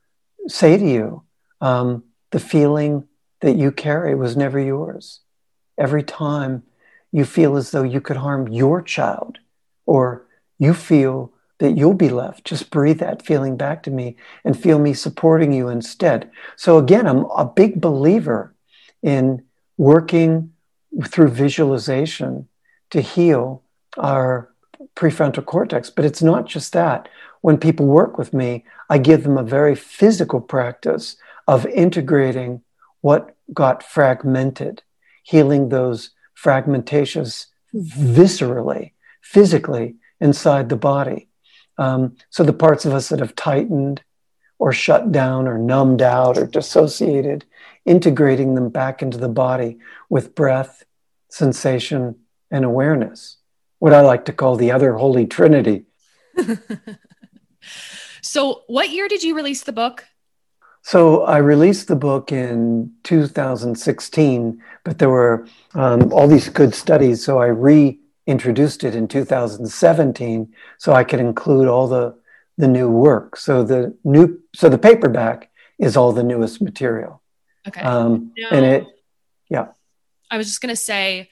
say to you um, the feeling that you carry was never yours. Every time you feel as though you could harm your child or you feel that you'll be left, just breathe that feeling back to me and feel me supporting you instead. So, again, I'm a big believer in working through visualization to heal our prefrontal cortex. But it's not just that. When people work with me, I give them a very physical practice of integrating what got fragmented, healing those fragmentations viscerally, physically inside the body. Um, so the parts of us that have tightened or shut down or numbed out or dissociated, integrating them back into the body with breath, sensation, and awareness. What I like to call the other Holy Trinity. so, what year did you release the book? So I released the book in 2016, but there were um, all these good studies. So I reintroduced it in 2017, so I could include all the the new work. So the new, so the paperback is all the newest material. Okay. Um, and it, yeah. I was just gonna say,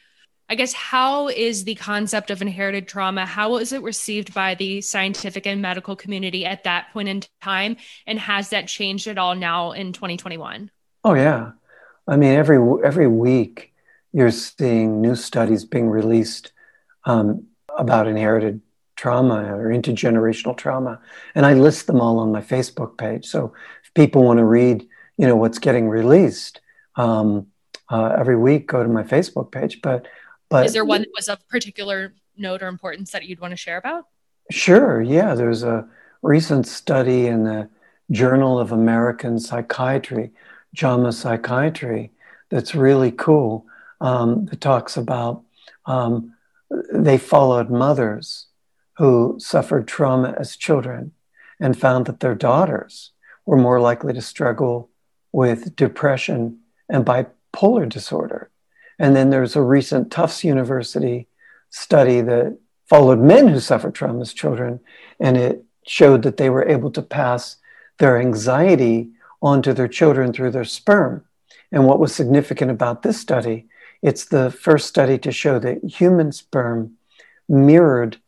I guess how is the concept of inherited trauma? How was it received by the scientific and medical community at that point in time, and has that changed at all now in 2021? Oh yeah, I mean every every week you're seeing new studies being released um, about inherited trauma or intergenerational trauma, and I list them all on my Facebook page. So if people want to read, you know, what's getting released um, uh, every week, go to my Facebook page. But but is there one that was of particular note or importance that you'd want to share about? Sure. Yeah. There's a recent study in the Journal of American Psychiatry, JAMA Psychiatry, that's really cool. Um, that talks about um, they followed mothers who suffered trauma as children and found that their daughters were more likely to struggle with depression and bipolar disorder and then there's a recent Tufts University study that followed men who suffered trauma as children, and it showed that they were able to pass their anxiety onto their children through their sperm. And what was significant about this study, it's the first study to show that human sperm mirrored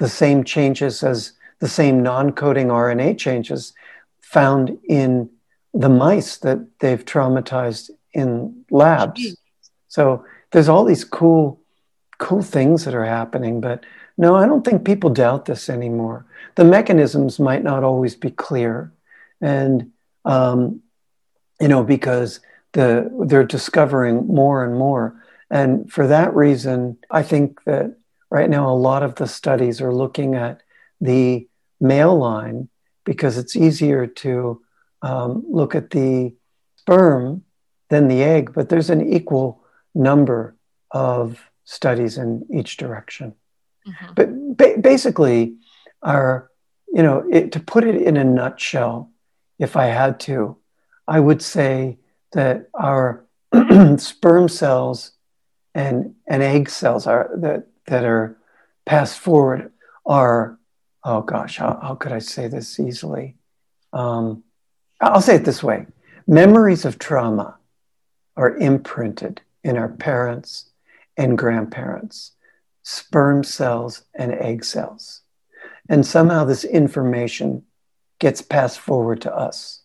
the same changes as the same non coding RNA changes found in the mice that they've traumatized in labs. So there's all these cool, cool things that are happening. But no, I don't think people doubt this anymore. The mechanisms might not always be clear, and um, you know because the they're discovering more and more. And for that reason, I think that right now a lot of the studies are looking at the male line because it's easier to um, look at the sperm than the egg, but there's an equal number of studies in each direction. Mm-hmm. But ba- basically, our, you know, it, to put it in a nutshell, if I had to, I would say that our sperm cells and, and egg cells are that, that are passed forward are, oh gosh, how, how could I say this easily? Um, I'll say it this way memories of trauma are imprinted in our parents and grandparents, sperm cells and egg cells. And somehow this information gets passed forward to us.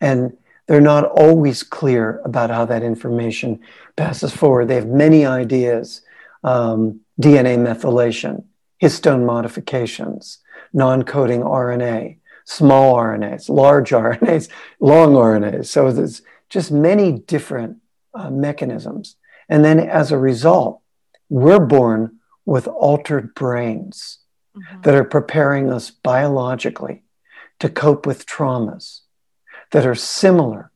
And they're not always clear about how that information passes forward. They have many ideas um, DNA methylation, histone modifications, non coding RNA, small RNAs, large RNAs, long RNAs. So there's just many different uh, mechanisms. And then as a result, we're born with altered brains mm-hmm. that are preparing us biologically to cope with traumas that are similar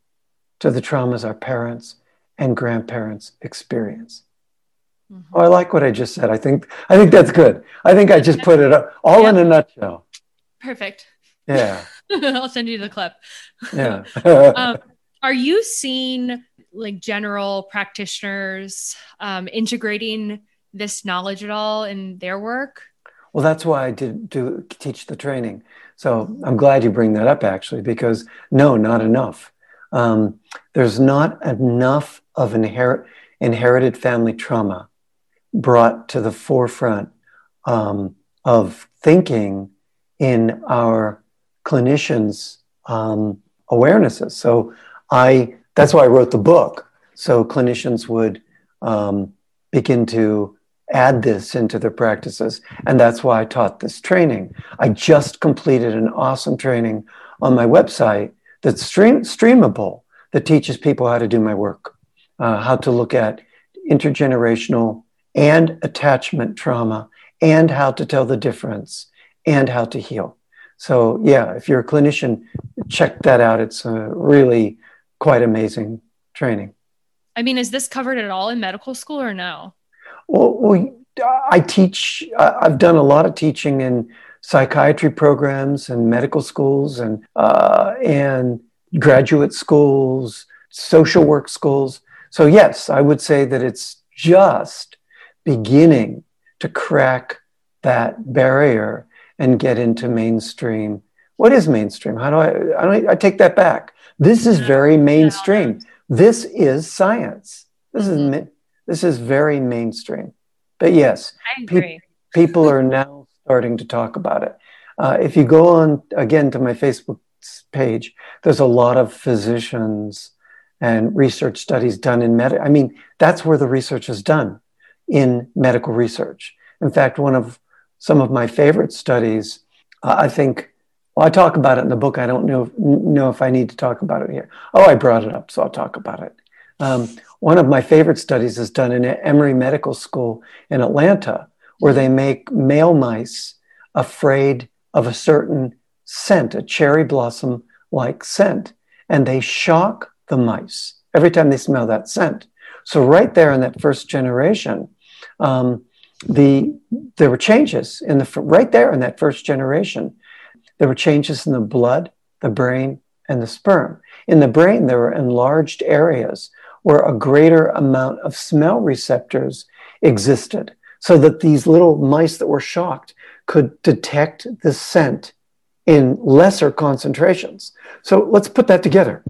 to the traumas our parents and grandparents experience. Mm-hmm. Oh, I like what I just said. I think I think that's good. I think I just put it up all in a nutshell. Perfect. Yeah. I'll send you the clip. Yeah. um, are you seeing like general practitioners um, integrating this knowledge at all in their work? Well, that's why I did do teach the training. So I'm glad you bring that up actually, because no, not enough. Um, there's not enough of inherit, inherited family trauma brought to the forefront um, of thinking in our clinicians' um, awarenesses. So I that's why I wrote the book. So clinicians would um, begin to add this into their practices. And that's why I taught this training. I just completed an awesome training on my website that's stream, streamable that teaches people how to do my work, uh, how to look at intergenerational and attachment trauma, and how to tell the difference, and how to heal. So, yeah, if you're a clinician, check that out. It's a really quite amazing training. I mean, is this covered at all in medical school or no? Well, well I teach, I've done a lot of teaching in psychiatry programs and medical schools and, uh, and graduate schools, social work schools. So, yes, I would say that it's just beginning to crack that barrier and get into mainstream. What is mainstream? How do I, I, I take that back. This is very mainstream. This is science. This is mm-hmm. this is very mainstream. But yes, pe- people are now starting to talk about it. Uh, if you go on again to my Facebook page, there's a lot of physicians and research studies done in med. I mean, that's where the research is done in medical research. In fact, one of some of my favorite studies, uh, I think, well, I talk about it in the book. I don't know, know if I need to talk about it here. Oh, I brought it up, so I'll talk about it. Um, one of my favorite studies is done in Emory Medical School in Atlanta, where they make male mice afraid of a certain scent, a cherry blossom like scent, and they shock the mice every time they smell that scent. So, right there in that first generation, um, the there were changes in the right there in that first generation. There were changes in the blood, the brain, and the sperm. In the brain, there were enlarged areas where a greater amount of smell receptors existed, so that these little mice that were shocked could detect the scent in lesser concentrations. So let's put that together.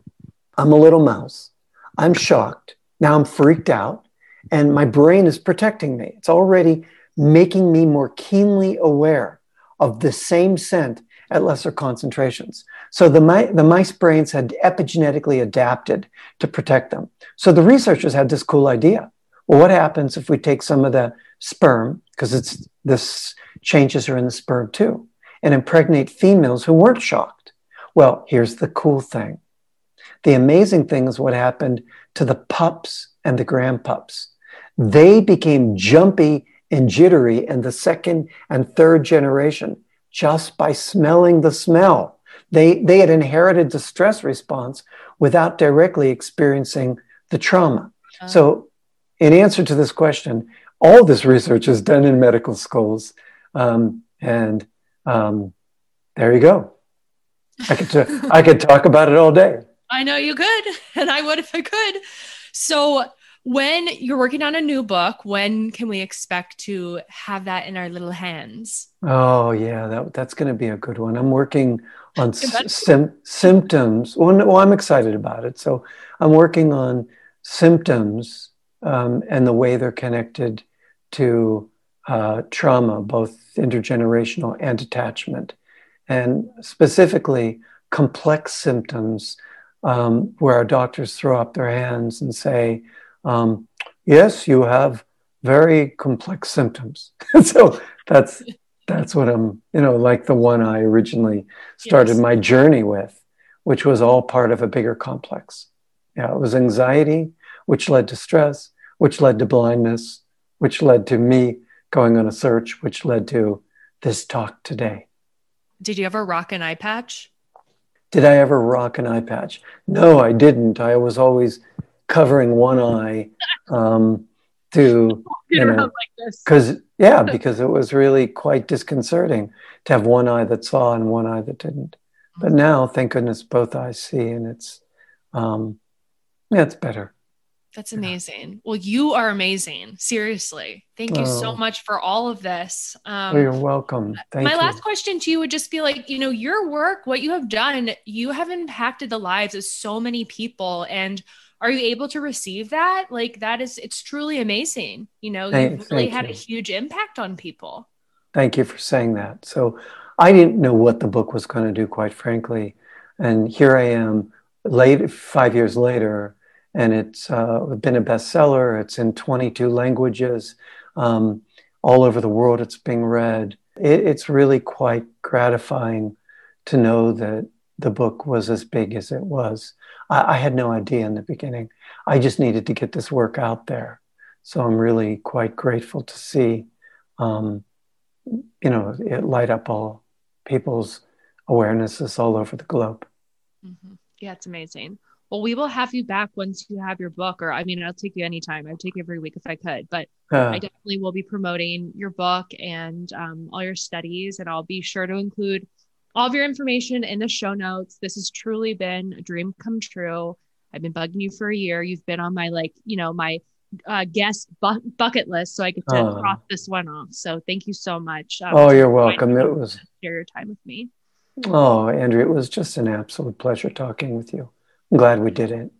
I'm a little mouse. I'm shocked. Now I'm freaked out, and my brain is protecting me. It's already making me more keenly aware of the same scent at lesser concentrations. So the, mi- the mice brains had epigenetically adapted to protect them. So the researchers had this cool idea. Well, what happens if we take some of the sperm, because it's this changes are in the sperm too, and impregnate females who weren't shocked? Well, here's the cool thing. The amazing thing is what happened to the pups and the grandpups. They became jumpy and jittery in the second and third generation just by smelling the smell. They, they had inherited the stress response without directly experiencing the trauma. Oh. So, in answer to this question, all this research is done in medical schools. Um, and um, there you go. I could, t- I could talk about it all day. I know you could, and I would if I could. So, when you're working on a new book, when can we expect to have that in our little hands? Oh yeah, that, that's going to be a good one. I'm working on sim- symptoms. Well, well, I'm excited about it. So I'm working on symptoms um, and the way they're connected to uh, trauma, both intergenerational and attachment, and specifically complex symptoms um, where our doctors throw up their hands and say, um, yes, you have very complex symptoms. so that's that's what I'm, you know, like the one I originally started yes. my journey with, which was all part of a bigger complex. Yeah, it was anxiety, which led to stress, which led to blindness, which led to me going on a search, which led to this talk today. Did you ever rock an eye patch? Did I ever rock an eye patch? No, I didn't. I was always covering one eye um, to you know because yeah because it was really quite disconcerting to have one eye that saw and one eye that didn't but mm-hmm. now thank goodness both eyes see and it's um, yeah it's better That's amazing. Well, you are amazing. Seriously. Thank you so Oh. much for all of this. Um, Oh, you're welcome. Thank my you. last question to you would just be like, you know, your work, what you have done, you have impacted the lives of so many people. And are you able to receive that? Like, that is, it's truly amazing. You know, Thank- you've really had a huge impact on people. Thank you for saying that. So I didn't know what the book was going to do, quite frankly. And here I am, late five years later, and it's uh, been a bestseller. It's in 22 languages. Um, all over the world, it's being read. It, it's really quite gratifying to know that the book was as big as it was. I, I had no idea in the beginning. I just needed to get this work out there. So I'm really quite grateful to see. Um, you know, it light up all people's awarenesses all over the globe. Mhm. Yeah, it's amazing. Well, we will have you back once you have your book, or I mean, I'll take you anytime. I'd take you every week if I could, but Uh, I definitely will be promoting your book and um, all your studies, and I'll be sure to include all of your information in the show notes. This has truly been a dream come true. I've been bugging you for a year. You've been on my like, you know, my uh, guest bu- bucket list, so I get to Oh. cross this one off. So thank you so much. um, oh, you're welcome. It was, share your time with me. oh, Andrea, it was just an absolute pleasure talking with you. I'm glad we did it.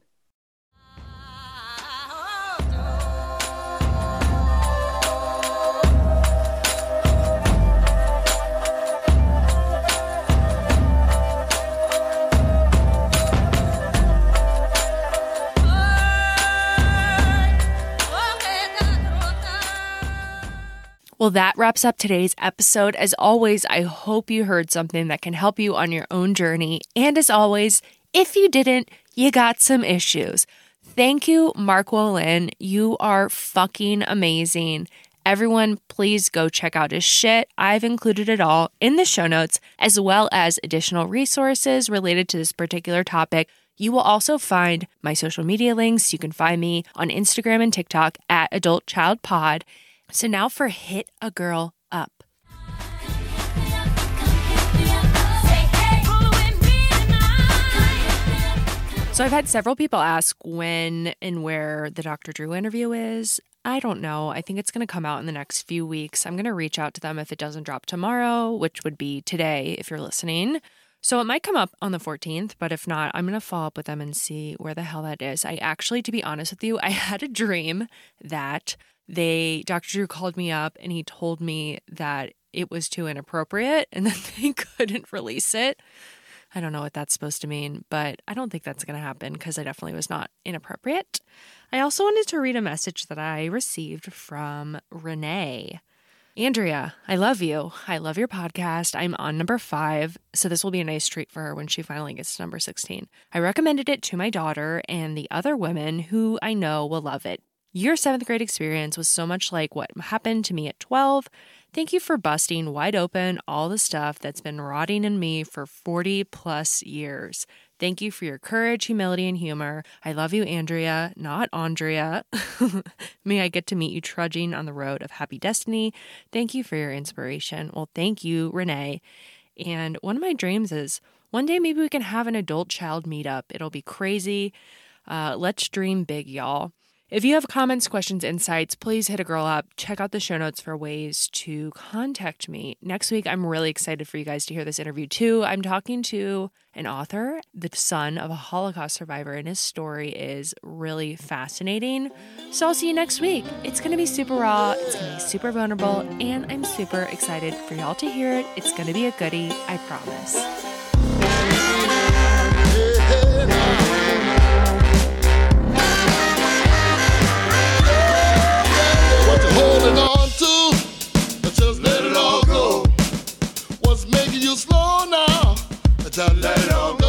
Well, that wraps up today's episode. As always, I hope you heard something that can help you on your own journey. And as always, if you didn't, you got some issues. Thank you, Mark Wolynn. You are fucking amazing. Everyone, please go check out his shit. I've included it all in the show notes, as well as additional resources related to this particular topic. You will also find my social media links. You can find me on Instagram and TikTok at Adult Child Pod. So now for Hit a Girl Up. So I've had several people ask when and where the Dr. Drew interview is. I don't know. I think it's going to come out in the next few weeks. I'm going to reach out to them if it doesn't drop tomorrow, which would be today if you're listening. So it might come up on the 14th, but if not, I'm going to follow up with them and see where the hell that is. I actually, to be honest with you, I had a dream that they, Dr. Drew called me up and he told me that it was too inappropriate and that they couldn't release it. I don't know what that's supposed to mean, but I don't think that's going to happen because I definitely was not inappropriate. I also wanted to read a message that I received from Renee. Andrea, I love you. I love your podcast. I'm on number five, so this will be a nice treat for her when she finally gets to number 16. I recommended it to my daughter and the other women who I know will love it. Your seventh grade experience was so much like what happened to me at 12. Thank you for busting wide open all the stuff that's been rotting in me for 40 plus years. Thank you for your courage, humility, and humor. I love you, Andrea, not Andrea. May I get to meet you trudging on the road of happy destiny. Thank you for your inspiration. Well, thank you, Renee. And one of my dreams is one day maybe we can have an adult child meetup. It'll be crazy. Uh, let's dream big, y'all. If you have comments, questions, insights, please hit a girl up. Check out the show notes for ways to contact me. Next week, I'm really excited for you guys to hear this interview too. I'm talking to an author, the son of a Holocaust survivor, and his story is really fascinating. So I'll see you next week. It's going to be super raw, it's going to be super vulnerable, and I'm super excited for y'all to hear it. It's going to be a goodie, I promise. you slow now. Just let it